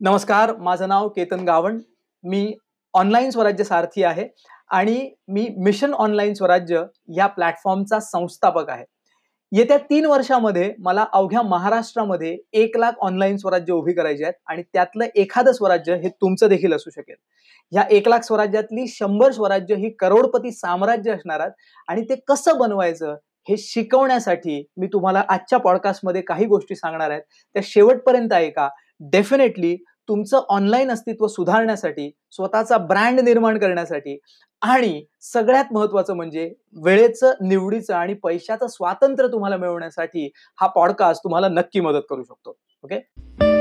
नमस्कार माझं नाव केतन गावण मी ऑनलाईन स्वराज्य सारथी आहे आणि मी मिशन ऑनलाईन स्वराज्य या प्लॅटफॉर्मचा संस्थापक आहे. येत्या तीन वर्षामध्ये मला अवघ्या महाराष्ट्रामध्ये एक लाख ऑनलाईन स्वराज्य उभी करायचे आहेत आणि त्यातलं एखादं स्वराज्य हे तुमचं देखील असू शकेल. या एक लाख स्वराज्यातली शंभर स्वराज्य ही करोडपती साम्राज्य असणार आहेत आणि ते कसं बनवायचं हे शिकवण्यासाठी मी तुम्हाला आजच्या पॉडकास्टमध्ये काही गोष्टी सांगणार आहेत. त्या शेवटपर्यंत ऐका. डेफिनेटली तुमचं ऑनलाईन अस्तित्व सुधारण्यासाठी स्वतःचा ब्रँड निर्माण करण्यासाठी आणि सगळ्यात महत्वाचं म्हणजे वेळेचं निवडीचं आणि पैशाचं स्वातंत्र्य तुम्हाला मिळवण्यासाठी हा पॉडकास्ट तुम्हाला नक्की मदत करू शकतो. ओके